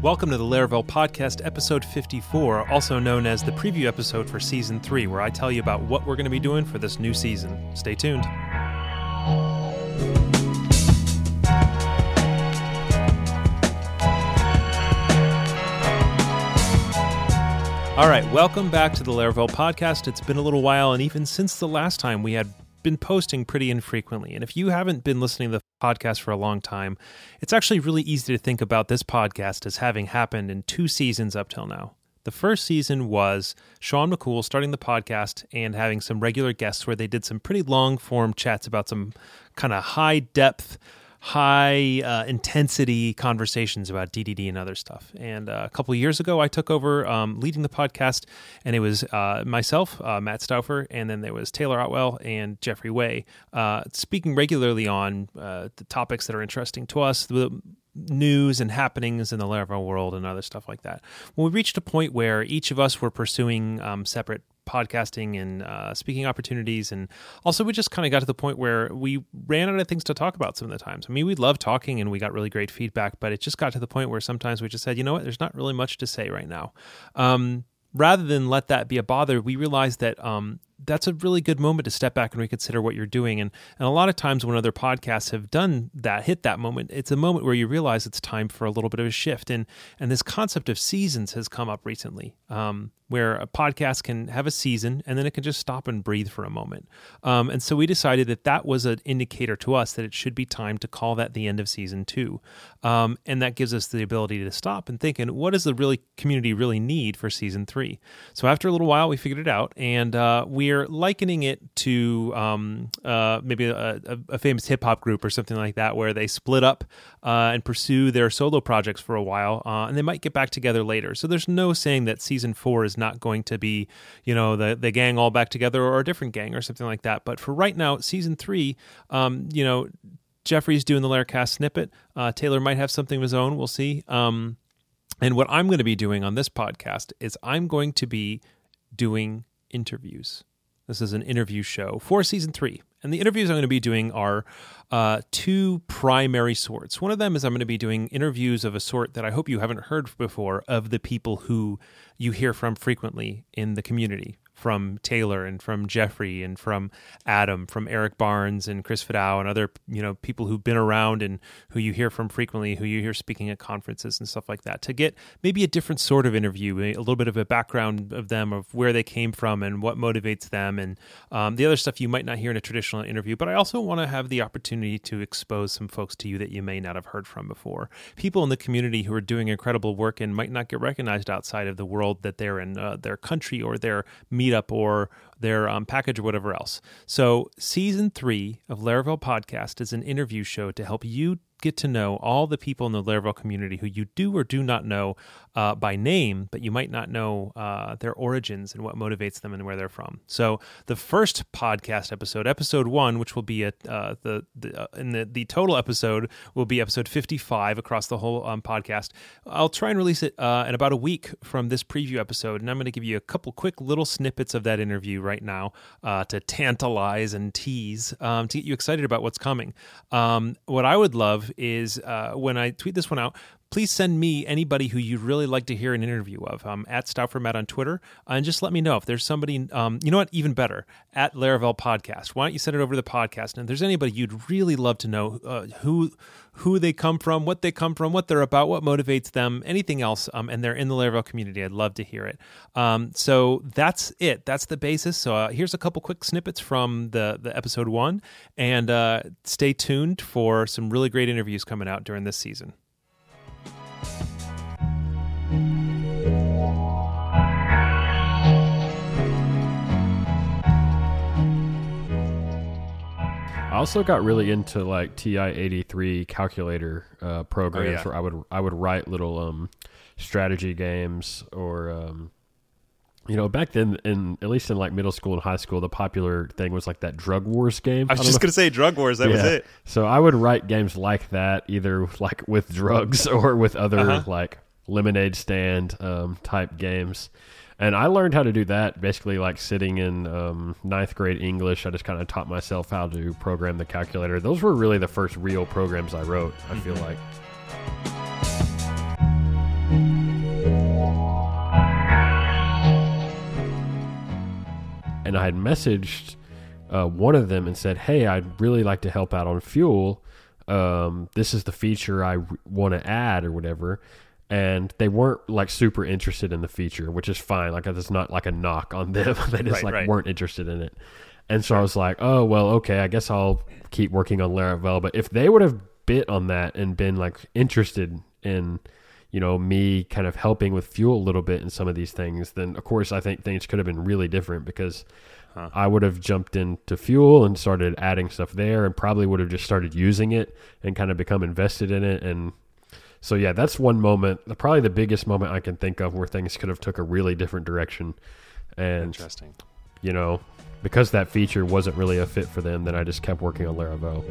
Welcome to the Laravel Podcast, episode 54, also known as the preview episode for season 3, where I tell you about what we're going to be doing for this new season. Stay tuned. All right, welcome back to the Laravel Podcast. It's been a little while, and even since the last time we had been posting pretty infrequently. And if you haven't been listening to the podcast for a long time, it's actually really easy to think about this podcast as having happened in two seasons up till now. The first season was Shawn McCool starting the podcast and having some regular guests where they did some pretty long form chats about some kind of high depth high uh, intensity conversations about DDD and other stuff. And uh, a couple years ago, I took over um, leading the podcast, and it was uh, myself, uh, Matt Stauffer, and then there was Taylor Otwell and Jeffrey Way uh, speaking regularly on uh, the topics that are interesting to us. The, news and happenings in the Laravel world and other stuff like that. When we reached a point where each of us were pursuing um, separate podcasting and uh, speaking opportunities. And also, we just kind of got to the point where we ran out of things to talk about some of the times. I mean, we love talking and we got really great feedback, but it just got to the point where sometimes we just said, you know what, there's not really much to say right now. Um, rather than let that be a bother, we realized that um, that's a really good moment to step back and reconsider what you're doing. And, and a lot of times when other podcasts have done that, hit that moment, it's a moment where you realize it's time for a little bit of a shift. And, and this concept of seasons has come up recently. Um, where a podcast can have a season and then it can just stop and breathe for a moment. Um, and so we decided that that was an indicator to us that it should be time to call that the end of season two. Um, and that gives us the ability to stop and think, and what does the really community really need for season three? So after a little while, we figured it out, and uh, we're likening it to um, uh, maybe a, a, famous hip hop group or something like that, where they split up uh, and pursue their solo projects for a while, uh, and they might get back together later. So there's no saying that season four is not going to be, you know, the the gang all back together or a different gang or something like that. But for right now, season three, um, you know, Jeffrey's doing the Laracast snippet. Uh, Taylor might have something of his own. We'll see. Um, and what I'm going to be doing on this podcast is I'm going to be doing interviews. This is an interview show for season three. And the interviews I'm going to be doing are uh, two primary sorts. One of them is I'm going to be doing interviews of a sort that I hope you haven't heard before of the people who you hear from frequently in the community from Taylor and from Jeffrey and from Adam, from Eric Barnes and Chris Fidao and other you know people who've been around and who you hear from frequently, who you hear speaking at conferences and stuff like that, to get maybe a different sort of interview, a little bit of a background of them, of where they came from and what motivates them, and um, the other stuff you might not hear in a traditional interview. But I also want to have the opportunity to expose some folks to you that you may not have heard from before, people in the community who are doing incredible work and might not get recognized outside of the world that they're in, uh, their country or their media meetup or their um, package or whatever else. So, season three of Laravel Podcast is an interview show to help you get to know all the people in the Laravel community who you do or do not know uh, by name, but you might not know uh, their origins and what motivates them and where they're from. So the first podcast episode, episode one, which will be at uh, the, the uh, in the the total episode will be episode fifty five across the whole um, podcast. I'll try and release it uh, in about a week from this preview episode, and I'm going to give you a couple quick little snippets of that interview right now uh, to tantalize and tease um, to get you excited about what's coming. Um, what I would love is when I tweet this one out, please send me anybody who you'd really like to hear an interview of. Um, at Stauffer on Twitter, uh, and just let me know if there's somebody. Um, you know what? Even better, at Laravel Podcast. Why don't you send it over to the podcast? And if there's anybody you'd really love to know uh, who who they come from, what they come from, what they're about, what motivates them, anything else, um, and they're in the Laravel community, I'd love to hear it. Um, so that's it. That's the basis. So uh, here's a couple quick snippets from the the episode one, and uh, stay tuned for some really great interviews coming out during this season. I also got really into like TI eighty three calculator uh, programs oh, yeah. where I would I would write little um, strategy games or um, you know back then in at least in like middle school and high school the popular thing was like that drug wars game. I was I just gonna say drug wars. That yeah. was it. So I would write games like that either like with drugs or with other uh-huh. like lemonade stand um, type games. And I learned how to do that basically like sitting in um, ninth grade English. I just kind of taught myself how to program the calculator. Those were really the first real programs I wrote, I feel mm-hmm. like. I had messaged uh, one of them and said, "Hey, I'd really like to help out on fuel. Um, this is the feature I want to add or whatever." And they weren't like super interested in the feature, which is fine. Like it's not like a knock on them. they just Right, like right. weren't interested in it. And so I was like, "Oh well, okay. I guess I'll keep working on Laravel." But if they would have bit on that and been like interested in you know me kind of helping with fuel a little bit in some of these things then of course i think things could have been really different because Huh. i would have jumped into fuel and started adding stuff there and probably would have just started using it and kind of become invested in it and so yeah that's one moment probably the biggest moment i can think of where things could have took a really different direction and Interesting. you know because that feature wasn't really a fit for them then i just kept working on laravel